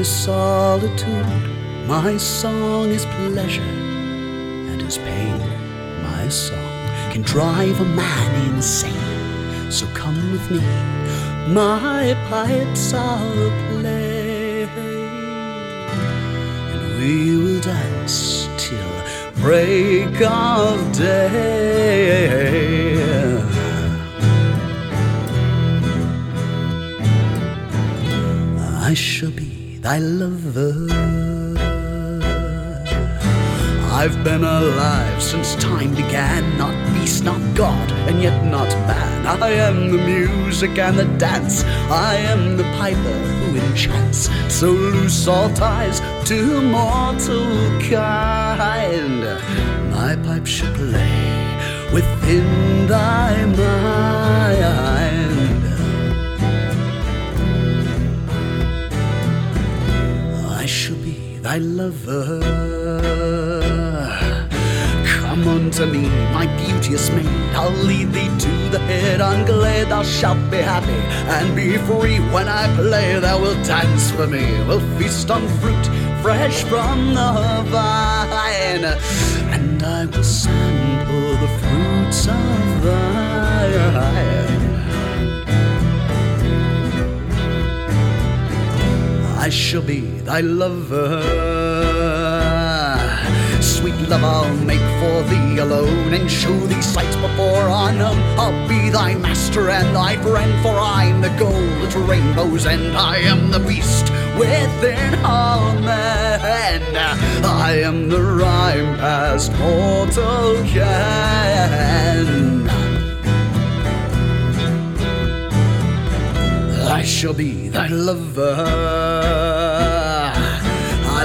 my solitude. My song is pleasure, and his pain, my song, can drive a man insane. So come with me, my pipes I'll play, and we will dance till break of day. I shall be thy lover. I've been alive since time began, not beast, not God, and yet not man. I am the music and the dance, I am the piper who enchants. So loose all ties to mortal kind. My pipe shall play within thy mind. Thy lover. Come unto me, my beauteous maid. I'll lead thee to the hidden glade. Thou shalt be happy and be free when I play. Thou wilt dance for me. We'll feast on fruit fresh from the vine, and I will sample the fruits of thine. I shall be thy lover. Sweet love I'll make for thee alone and show thee sights before unknown. I'll be thy master and thy friend, for I'm the goal at rainbow's and I am the beast within all men. I am the rhyme past mortal ken. I shall be thy lover.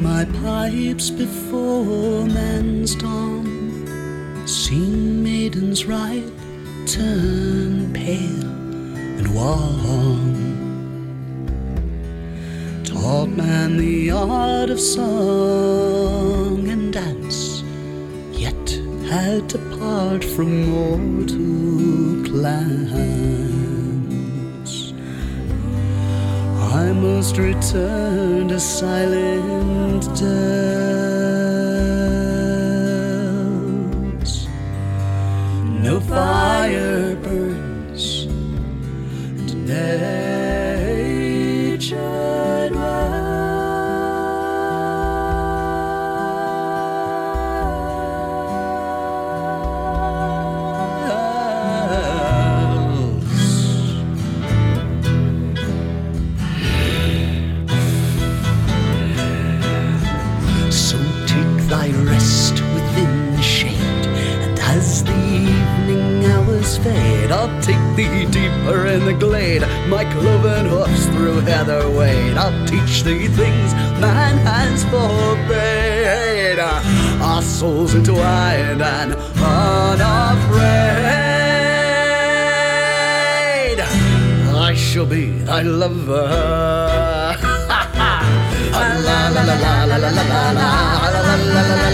my pipes before man's dawn, seen maidens ripe turn pale and wan, taught man the art of song and dance, yet had to part from mortal clans. I must return to silent dells. No fire deeper in the glade. My cloven hoofs through heather wade. I'll teach thee things man has forbade. Our souls entwined and unafraid. I shall be thy lover. La la la la la la la la la la la la la.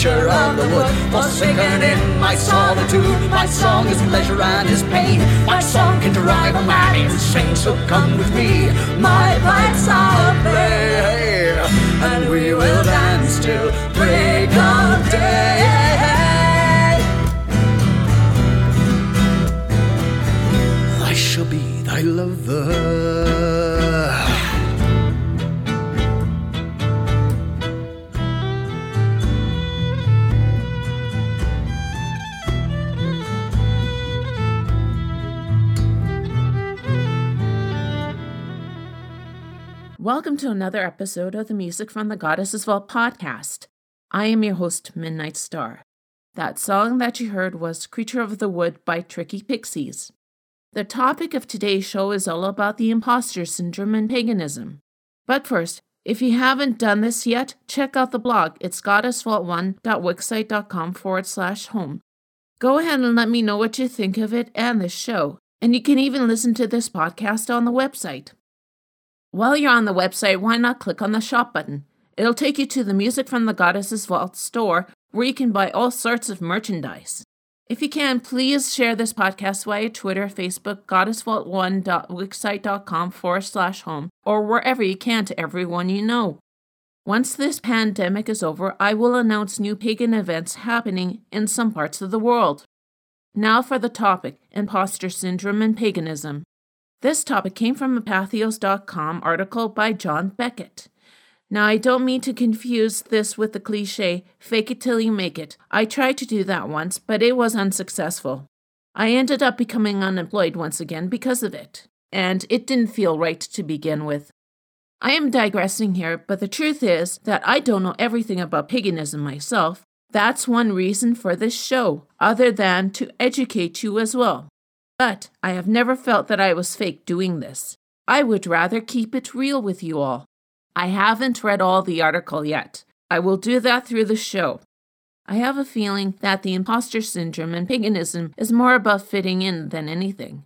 Creature of the wood, forsaken in my solitude. My song is pleasure and is pain. My song can drive a man insane. So come with me, my pipes are play, and we will dance till break of day. I shall be thy lover. Welcome to another episode of the Music from the Goddess's Vault podcast. I am your host, Midnight Star. That song that you heard was Creature of the Wood by Tricky Pixies. The topic of today's show is all about the imposter syndrome and paganism. But first, if you haven't done this yet, check out the blog. It's goddessvault1.wixsite.com forward slash home. Go ahead and let me know what you think of it and this show. And you can even listen to this podcast on the website. While you're on the website, why not click on the shop button? It'll take you to the Music from the Goddess's Vault store where you can buy all sorts of merchandise. If you can, please share this podcast via Twitter, Facebook, goddessvault1.wixsite.com forward slash home, or wherever you can to everyone you know. Once this pandemic is over, I will announce new pagan events happening in some parts of the world. Now for the topic imposter syndrome and paganism. This topic came from a Patheos.com article by John Beckett. Now, I don't mean to confuse this with the cliche, fake it till you make it. I tried to do that once, but it was unsuccessful. I ended up becoming unemployed once again because of it, and it didn't feel right to begin with. I am digressing here, but the truth is that I don't know everything about paganism myself. That's one reason for this show, other than to educate you as well. But I have never felt that I was fake doing this. I would rather keep it real with you all. I haven't read all the article yet. I will do that through the show. I have a feeling that the imposter syndrome and paganism is more about fitting in than anything.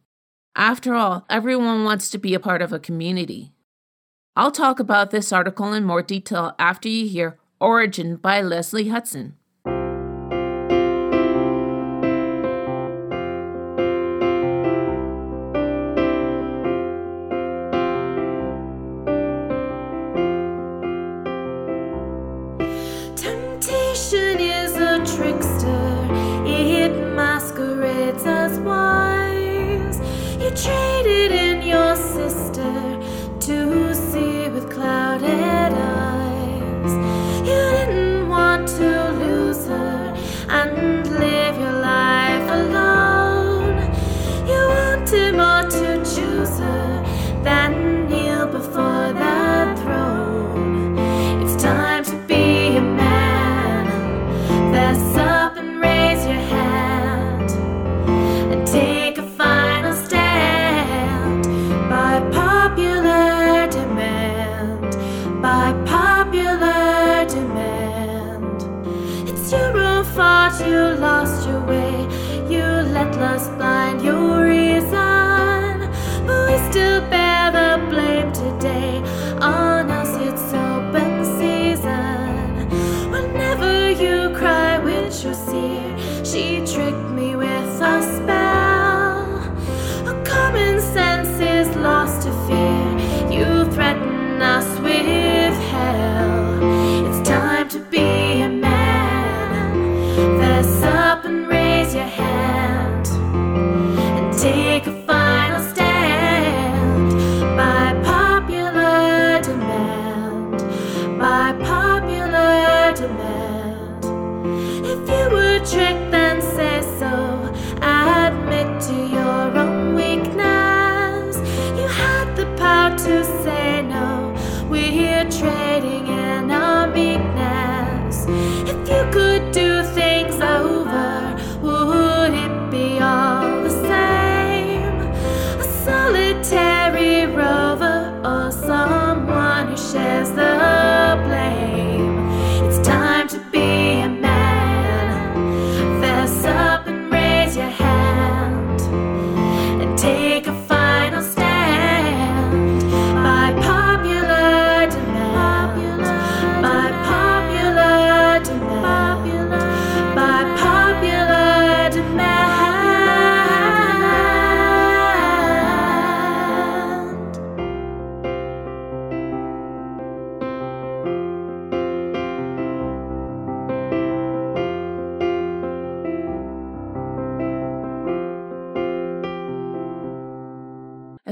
After all, everyone wants to be a part of a community. I'll talk about this article in more detail after you hear Origin by Leslie Hudson.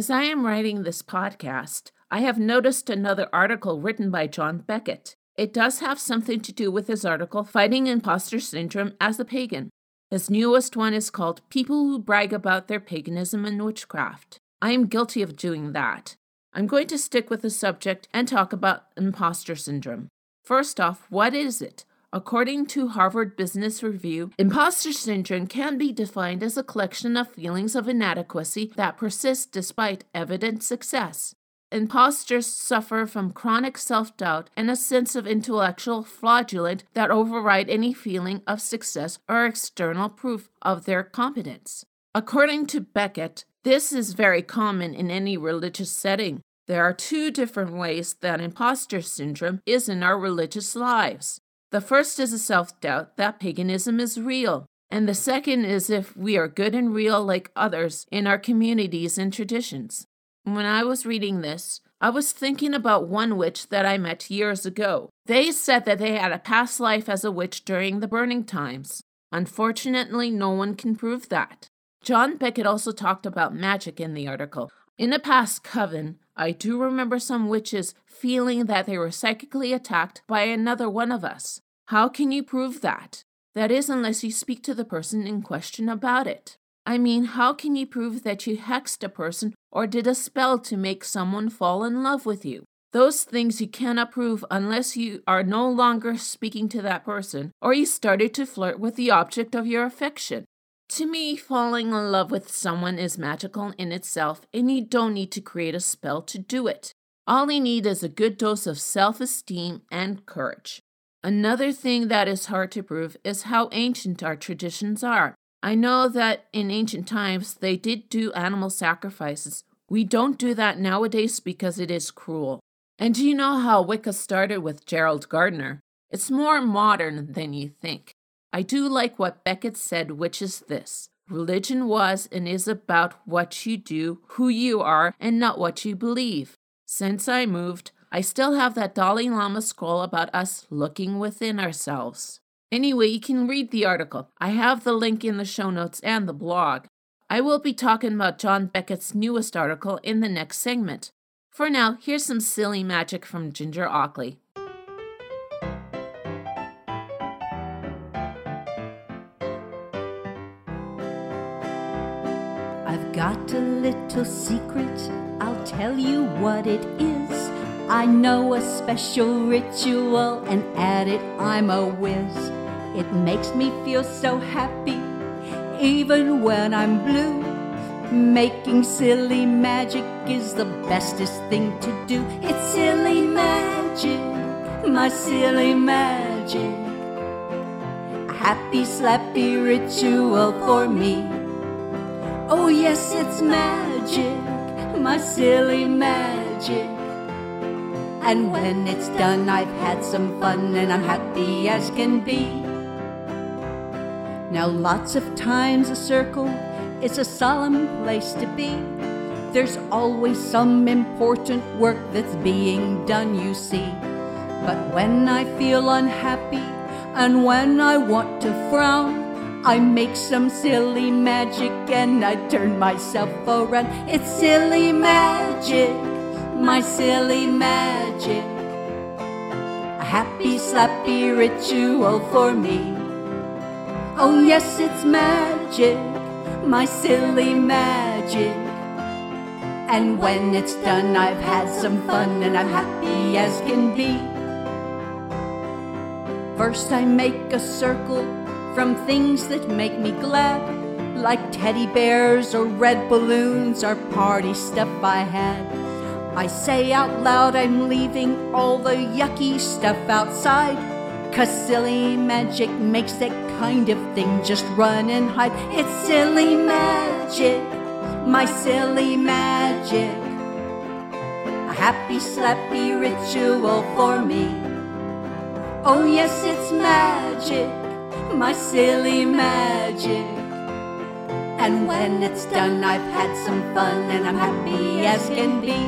As I am writing this podcast, I have noticed another article written by John Beckett. It does have something to do with his article, Fighting Imposter Syndrome as a Pagan. His newest one is called People Who Brag About Their Paganism and Witchcraft. I am guilty of doing that. I'm going to stick with the subject and talk about imposter syndrome. First off, what is it? According to Harvard Business Review, imposter syndrome can be defined as a collection of feelings of inadequacy that persist despite evident success. Imposters suffer from chronic self doubt and a sense of intellectual fraudulence that override any feeling of success or external proof of their competence. According to Beckett, this is very common in any religious setting. There are two different ways that imposter syndrome is in our religious lives. The first is a self doubt that paganism is real, and the second is if we are good and real like others in our communities and traditions. When I was reading this, I was thinking about one witch that I met years ago. They said that they had a past life as a witch during the burning times. Unfortunately, no one can prove that. John Beckett also talked about magic in the article. In a past coven, I do remember some witches feeling that they were psychically attacked by another one of us. How can you prove that? That is, unless you speak to the person in question about it. I mean, how can you prove that you hexed a person or did a spell to make someone fall in love with you? Those things you cannot prove unless you are no longer speaking to that person or you started to flirt with the object of your affection. To me, falling in love with someone is magical in itself, and you don't need to create a spell to do it. All you need is a good dose of self esteem and courage. Another thing that is hard to prove is how ancient our traditions are. I know that in ancient times they did do animal sacrifices. We don't do that nowadays because it is cruel. And do you know how Wicca started with Gerald Gardner? It's more modern than you think. I do like what Beckett said, which is this religion was and is about what you do, who you are, and not what you believe. Since I moved, I still have that Dalai Lama scroll about us looking within ourselves. Anyway, you can read the article. I have the link in the show notes and the blog. I will be talking about John Beckett's newest article in the next segment. For now, here's some silly magic from Ginger Ackley. Got a little secret, I'll tell you what it is. I know a special ritual, and at it I'm a whiz. It makes me feel so happy, even when I'm blue. Making silly magic is the bestest thing to do. It's silly magic, my silly magic. A happy, slappy ritual for me. Oh, yes, it's magic, my silly magic. And when it's done, I've had some fun and I'm happy as can be. Now, lots of times a circle is a solemn place to be. There's always some important work that's being done, you see. But when I feel unhappy and when I want to frown, I make some silly magic and I turn myself around. It's silly magic, my silly magic. A happy, slappy ritual for me. Oh, yes, it's magic, my silly magic. And when it's done, I've had some fun and I'm happy as can be. First, I make a circle from things that make me glad, like teddy bears or red balloons or party stuff I had. I say out loud I'm leaving all the yucky stuff outside, cause silly magic makes that kind of thing just run and hide. It's silly magic, my silly magic. A happy, slappy ritual for me. Oh, yes, it's magic my silly magic. And when it's done, I've had some fun and I'm happy as can be.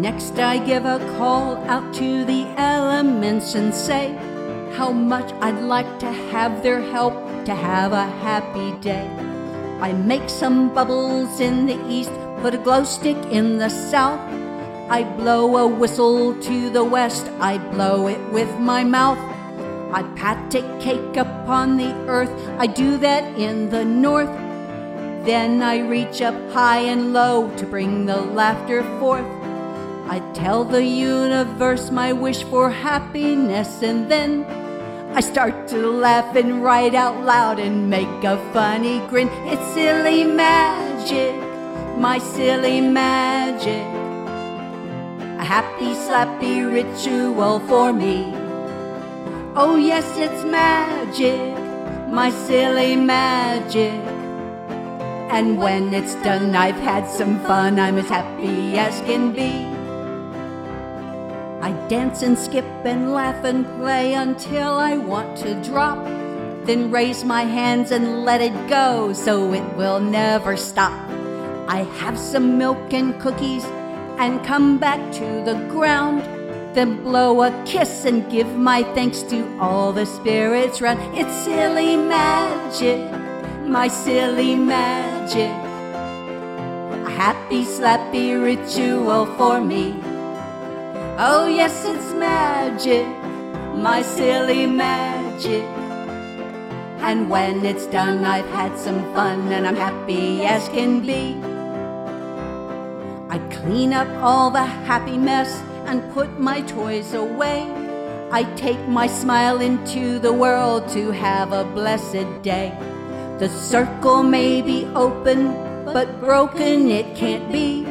Next, I give a call out to the elements and say how much I'd like to have their help to have a happy day. I make some bubbles in the east, put a glow stick in the south. I blow a whistle to the west, I blow it with my mouth. I pat a cake upon the earth, I do that in the north. Then I reach up high and low to bring the laughter forth. I tell the universe my wish for happiness, and then I start to laugh and write out loud and make a funny grin. It's silly magic, my silly magic. A happy, slappy ritual for me. Oh, yes, it's magic, my silly magic. And when it's done, I've had some fun. I'm as happy as can be. I dance and skip and laugh and play until I want to drop. Then raise my hands and let it go so it will never stop. I have some milk and cookies and come back to the ground. Then blow a kiss and give my thanks to all the spirits round. It's silly magic, my silly magic. A happy, slappy ritual for me. Oh, yes, it's magic, my silly magic. And when it's done, I've had some fun and I'm happy as can be. I clean up all the happy mess and put my toys away. I take my smile into the world to have a blessed day. The circle may be open, but broken it can't be.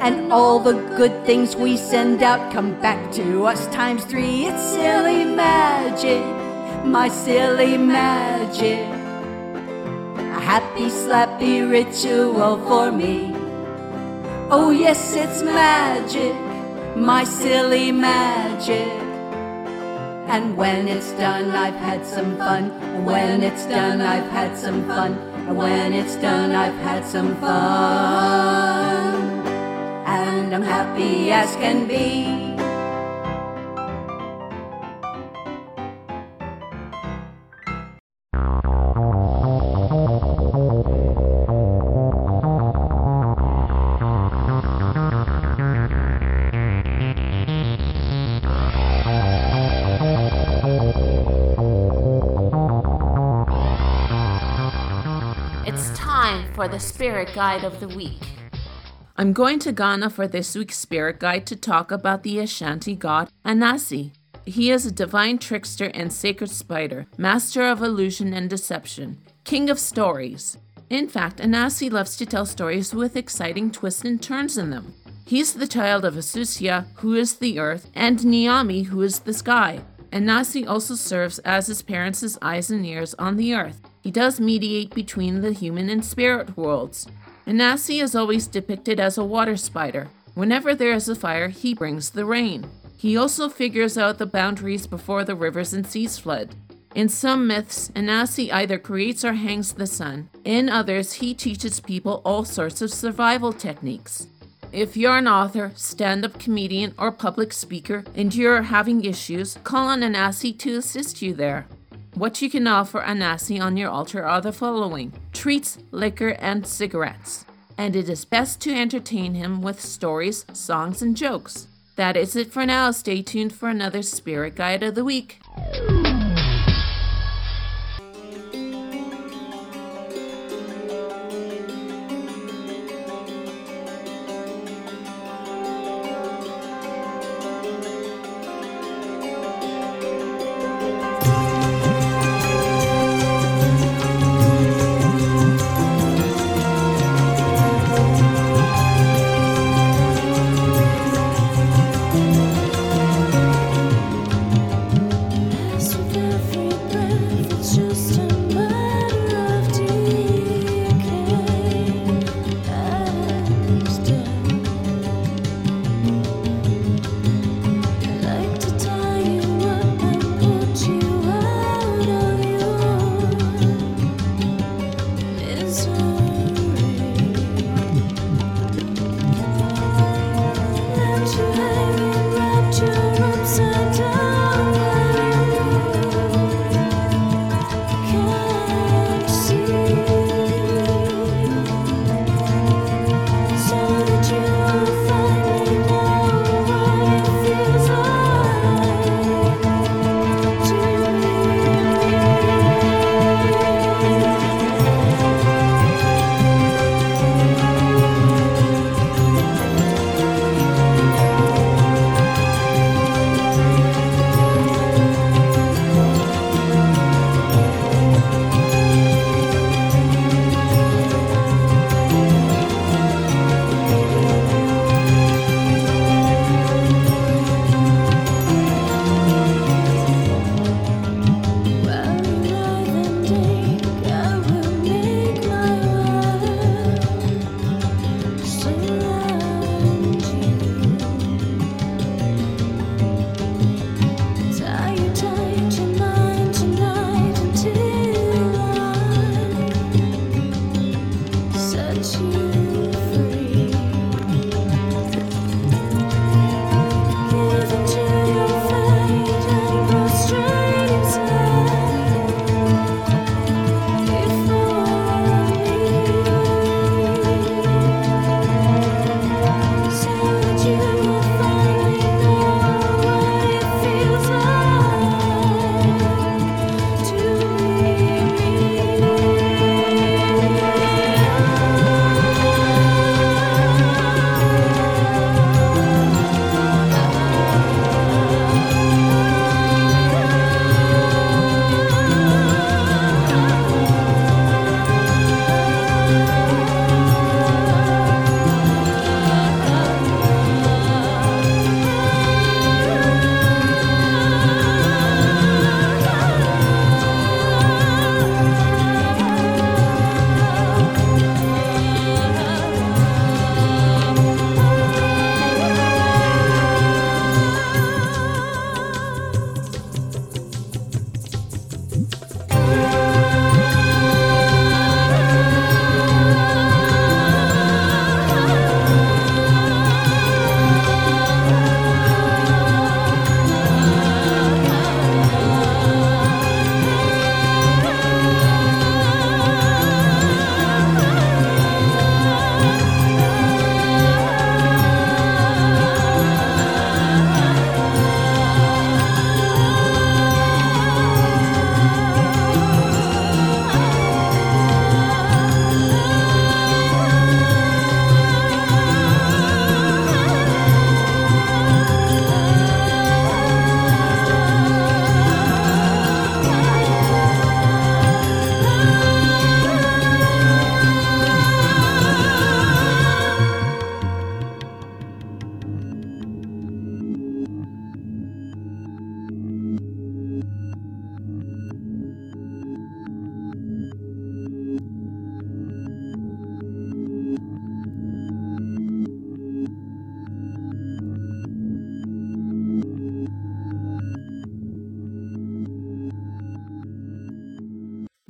And all the good things we send out come back to us times three. It's silly magic, my silly magic. A happy, slappy ritual for me. Oh, yes, it's magic, my silly magic. And when it's done, I've had some fun. When it's done, I've had some fun. And when it's done, I've had some fun and I'm happy as can be. For the Spirit Guide of the Week. I'm going to Ghana for this week's spirit guide to talk about the Ashanti god Anansi. He is a divine trickster and sacred spider, master of illusion and deception, king of stories. In fact, Anansi loves to tell stories with exciting twists and turns in them. He's the child of Asusia, who is the earth, and Nyame, who is the sky. Anansi also serves as his parents' eyes and ears on the earth. He does mediate between the human and spirit worlds. Anansi is always depicted as a water spider. Whenever there is a fire, he brings the rain. He also figures out the boundaries before the rivers and seas flood. In some myths, Anansi either creates or hangs the sun. In others, he teaches people all sorts of survival techniques. If you're an author, stand up comedian, or public speaker and you're having issues, call on Anansi to assist you there. What you can offer Anansi on your altar are the following treats, liquor, and cigarettes. And it is best to entertain him with stories, songs, and jokes. That is it for now. Stay tuned for another Spirit Guide of the Week.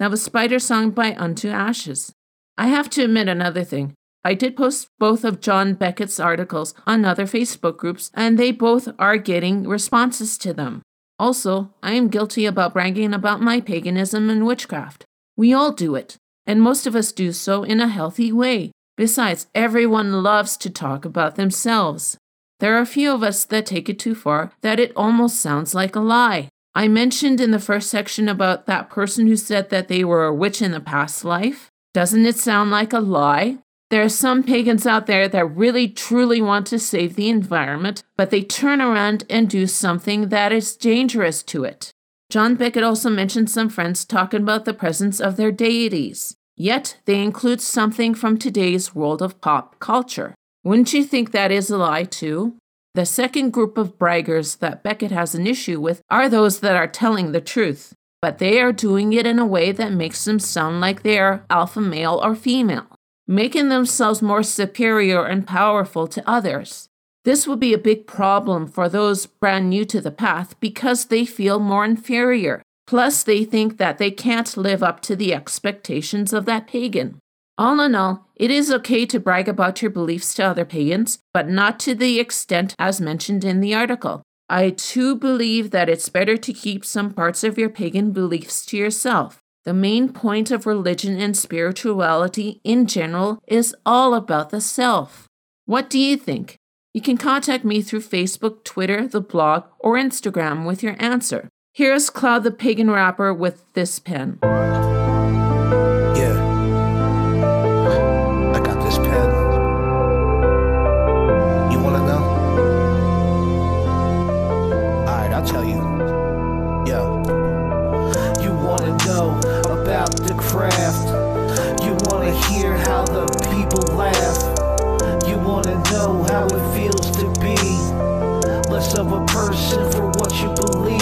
That was Spider Song by Unto Ashes. I have to admit another thing. I did post both of John Beckett's articles on other Facebook groups, and they both are getting responses to them. Also, I am guilty about bragging about my paganism and witchcraft. We all do it, and most of us do so in a healthy way. Besides, everyone loves to talk about themselves. There are a few of us that take it too far that it almost sounds like a lie. I mentioned in the first section about that person who said that they were a witch in the past life. Doesn't it sound like a lie? There are some pagans out there that really truly want to save the environment, but they turn around and do something that is dangerous to it. John Beckett also mentioned some friends talking about the presence of their deities, yet they include something from today's world of pop culture. Wouldn't you think that is a lie, too? The second group of braggers that Beckett has an issue with are those that are telling the truth, but they are doing it in a way that makes them sound like they are alpha male or female making themselves more superior and powerful to others. This will be a big problem for those brand new to the path because they feel more inferior. Plus, they think that they can't live up to the expectations of that pagan. All in all, it is okay to brag about your beliefs to other pagans, but not to the extent as mentioned in the article. I too believe that it's better to keep some parts of your pagan beliefs to yourself. The main point of religion and spirituality in general is all about the self. What do you think? You can contact me through Facebook, Twitter, the blog, or Instagram with your answer. Here's Cloud the Pagan Rapper with this pen. Person for what you believe.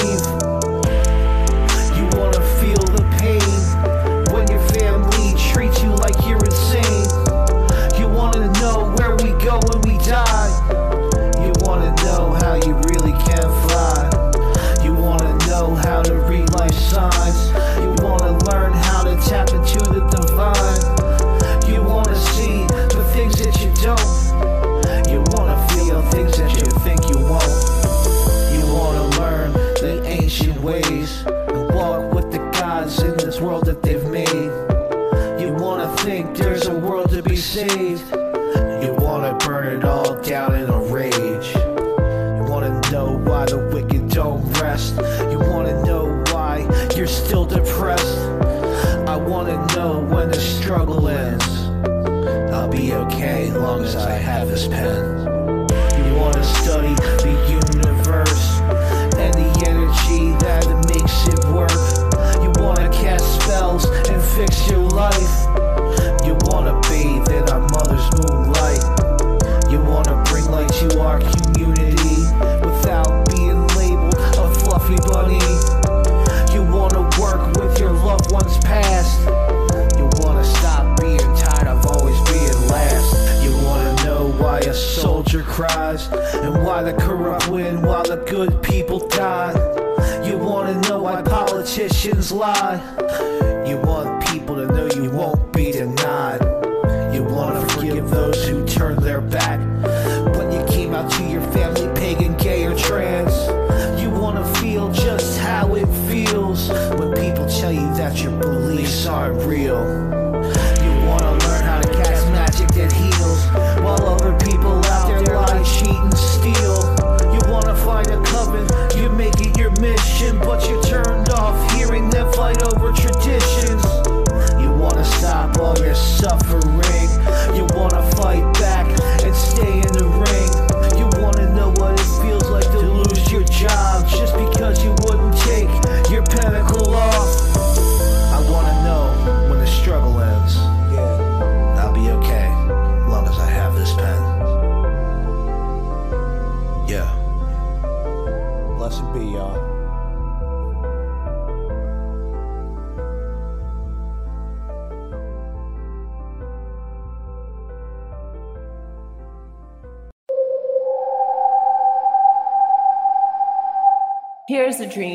This pen. A soldier cries and why the corrupt win while the good people die. You wanna know why politicians lie. You want people to know you won't be denied. You wanna forgive those who turn their back when you came out to your family, pagan, gay, or trans. You wanna feel just how it feels when people tell you that your beliefs aren't real. All suffering.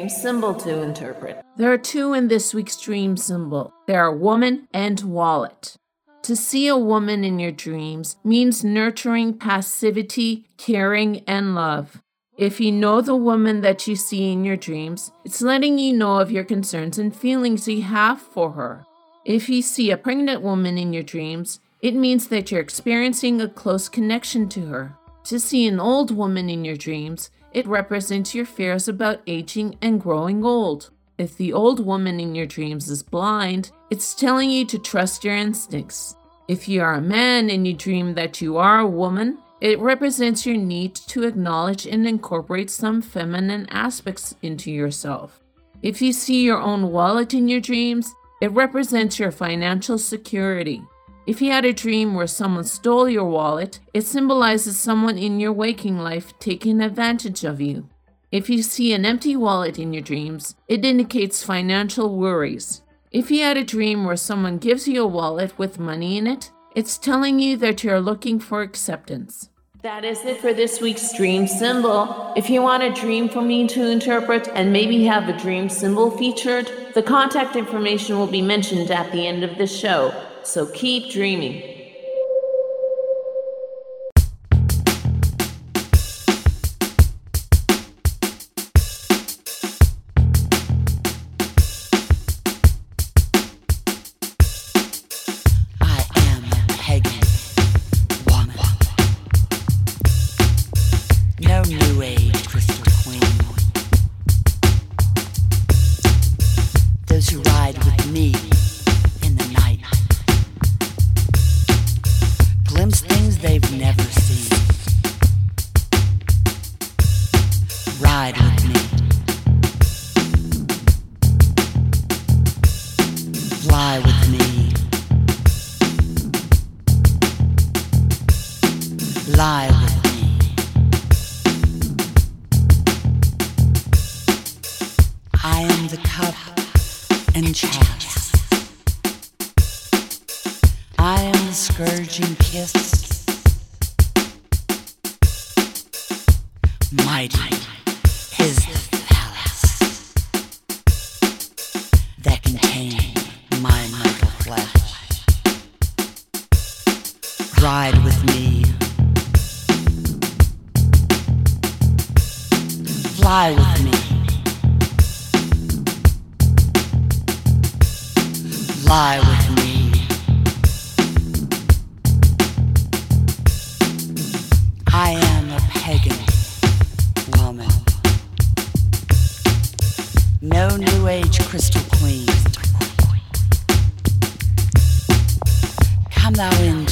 Dream symbol to interpret. There are two in this week's dream symbol. There are woman and wallet. To see a woman in your dreams means nurturing passivity, caring, and love. If you know the woman that you see in your dreams, it's letting you know of your concerns and feelings you have for her. If you see a pregnant woman in your dreams, it means that you're experiencing a close connection to her. To see an old woman in your dreams, it represents your fears about aging and growing old. If the old woman in your dreams is blind, it's telling you to trust your instincts. If you are a man and you dream that you are a woman, it represents your need to acknowledge and incorporate some feminine aspects into yourself. If you see your own wallet in your dreams, it represents your financial security. If you had a dream where someone stole your wallet, it symbolizes someone in your waking life taking advantage of you. If you see an empty wallet in your dreams, it indicates financial worries. If you had a dream where someone gives you a wallet with money in it, it's telling you that you're looking for acceptance. That is it for this week's dream symbol. If you want a dream for me to interpret and maybe have a dream symbol featured, the contact information will be mentioned at the end of the show. So keep dreaming. Crystal queen. Come thou into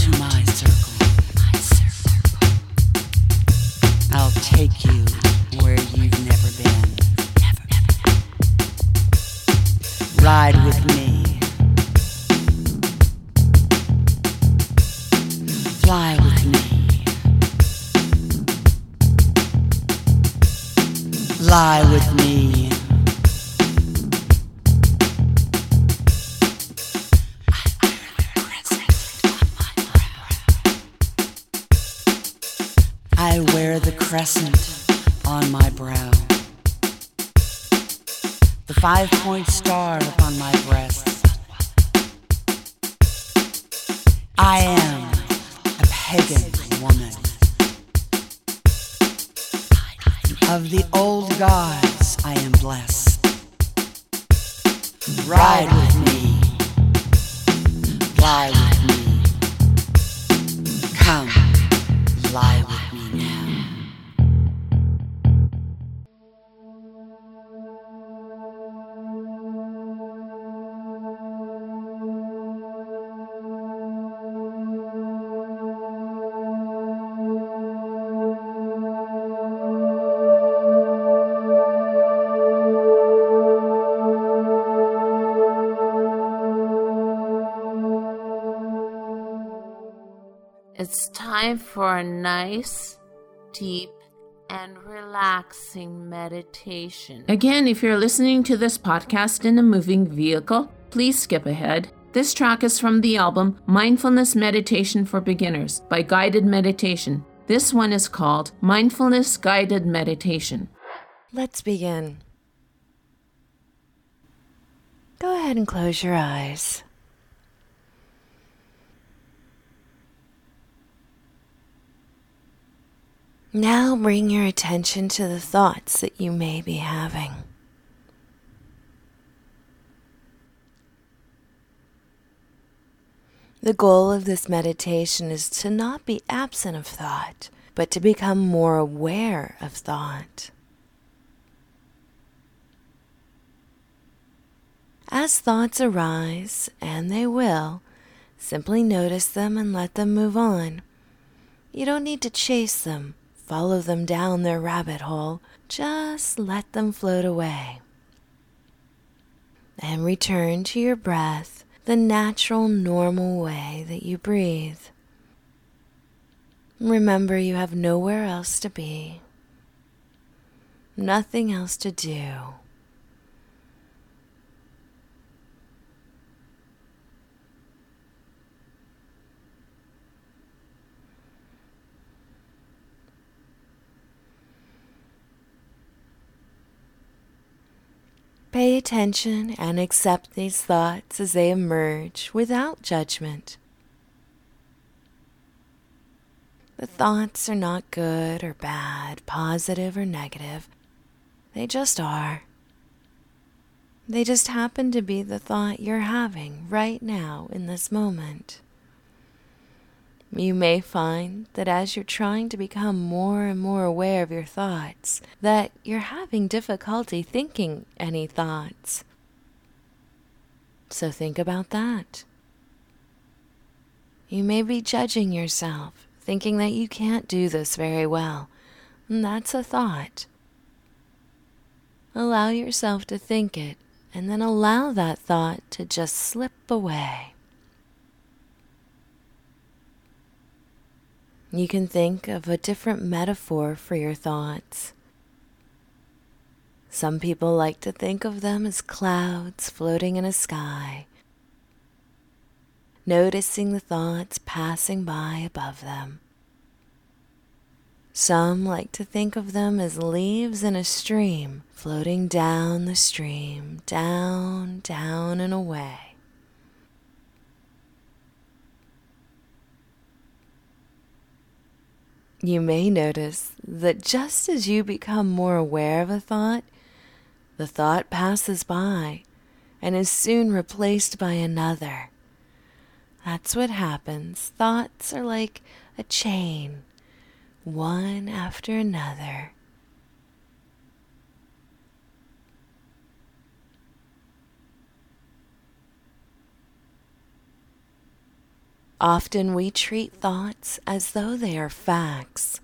It's time for a nice, deep, and relaxing meditation. Again, if you're listening to this podcast in a moving vehicle, please skip ahead. This track is from the album Mindfulness Meditation for Beginners by Guided Meditation. This one is called Mindfulness Guided Meditation. Let's begin. Go ahead and close your eyes. Now bring your attention to the thoughts that you may be having. The goal of this meditation is to not be absent of thought, but to become more aware of thought. As thoughts arise, and they will, simply notice them and let them move on. You don't need to chase them follow them down their rabbit hole, just let them float away. And return to your breath the natural, normal way that you breathe. Remember, you have nowhere else to be, nothing else to do. Pay attention and accept these thoughts as they emerge without judgment. The thoughts are not good or bad, positive or negative. They just are. They just happen to be the thought you're having right now in this moment. You may find that as you're trying to become more and more aware of your thoughts, that you're having difficulty thinking any thoughts. So think about that. You may be judging yourself, thinking that you can't do this very well. And that's a thought. Allow yourself to think it, and then allow that thought to just slip away. You can think of a different metaphor for your thoughts. Some people like to think of them as clouds floating in a sky, noticing the thoughts passing by above them. Some like to think of them as leaves in a stream floating down the stream, down, down, and away. You may notice that just as you become more aware of a thought, the thought passes by and is soon replaced by another. That's what happens. Thoughts are like a chain, one after another. Often we treat thoughts as though they are facts.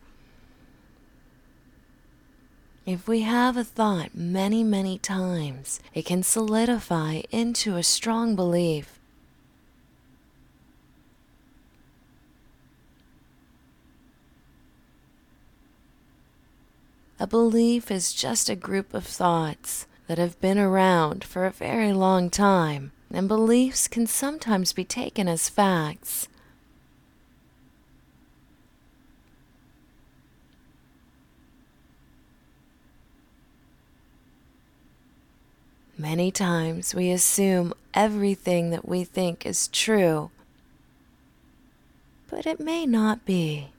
If we have a thought many, many times, it can solidify into a strong belief. A belief is just a group of thoughts that have been around for a very long time and beliefs can sometimes be taken as facts. Many times we assume everything that we think is true, but it may not be.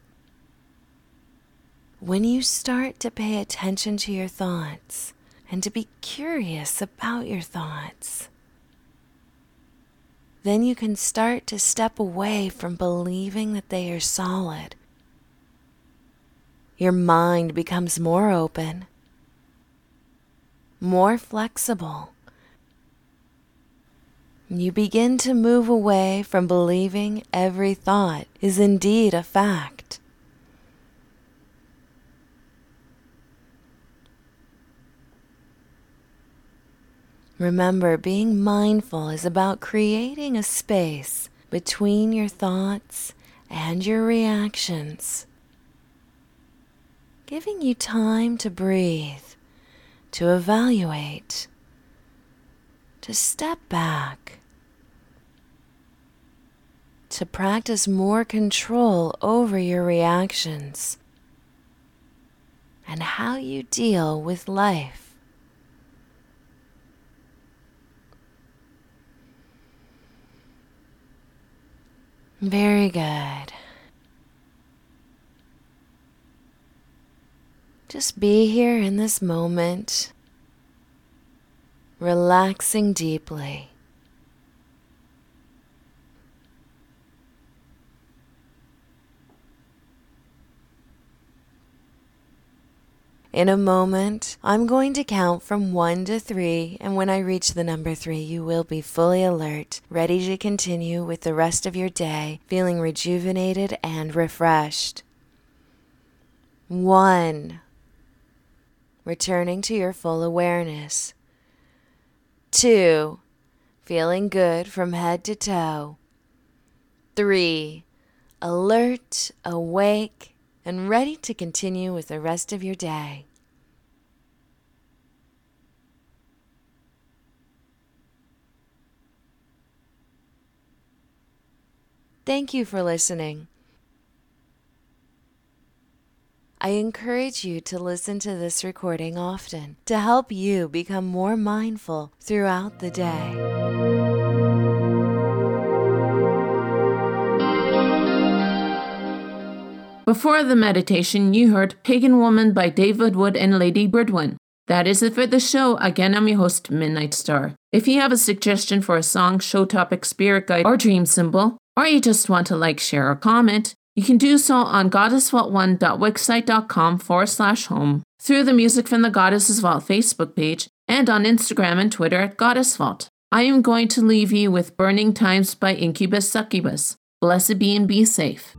When you start to pay attention to your thoughts and to be curious about your thoughts, then you can start to step away from believing that they are solid. Your mind becomes more open, more flexible. You begin to move away from believing every thought is indeed a fact. Remember, being mindful is about creating a space between your thoughts and your reactions, giving you time to breathe, to evaluate, to step back, to practice more control over your reactions and how you deal with life. Very good. Just be here in this moment, relaxing deeply. In a moment, I'm going to count from one to three, and when I reach the number three, you will be fully alert, ready to continue with the rest of your day, feeling rejuvenated and refreshed. One, returning to your full awareness. Two, feeling good from head to toe. Three, alert, awake, and ready to continue with the rest of your day. Thank you for listening. I encourage you to listen to this recording often to help you become more mindful throughout the day. Before the meditation, you heard Pagan Woman by David Wood and Lady Bridwen. That is it for the show. Again, I'm your host, Midnight Star. If you have a suggestion for a song, show topic, spirit guide, or dream symbol, or you just want to like, share, or comment, you can do so on goddessvault1.wixsite.com forward slash home, through the Music from the Goddesses Vault Facebook page, and on Instagram and Twitter at Goddess Vault. I am going to leave you with Burning Times by Inkubus Sukkubus. Blessed be and be safe.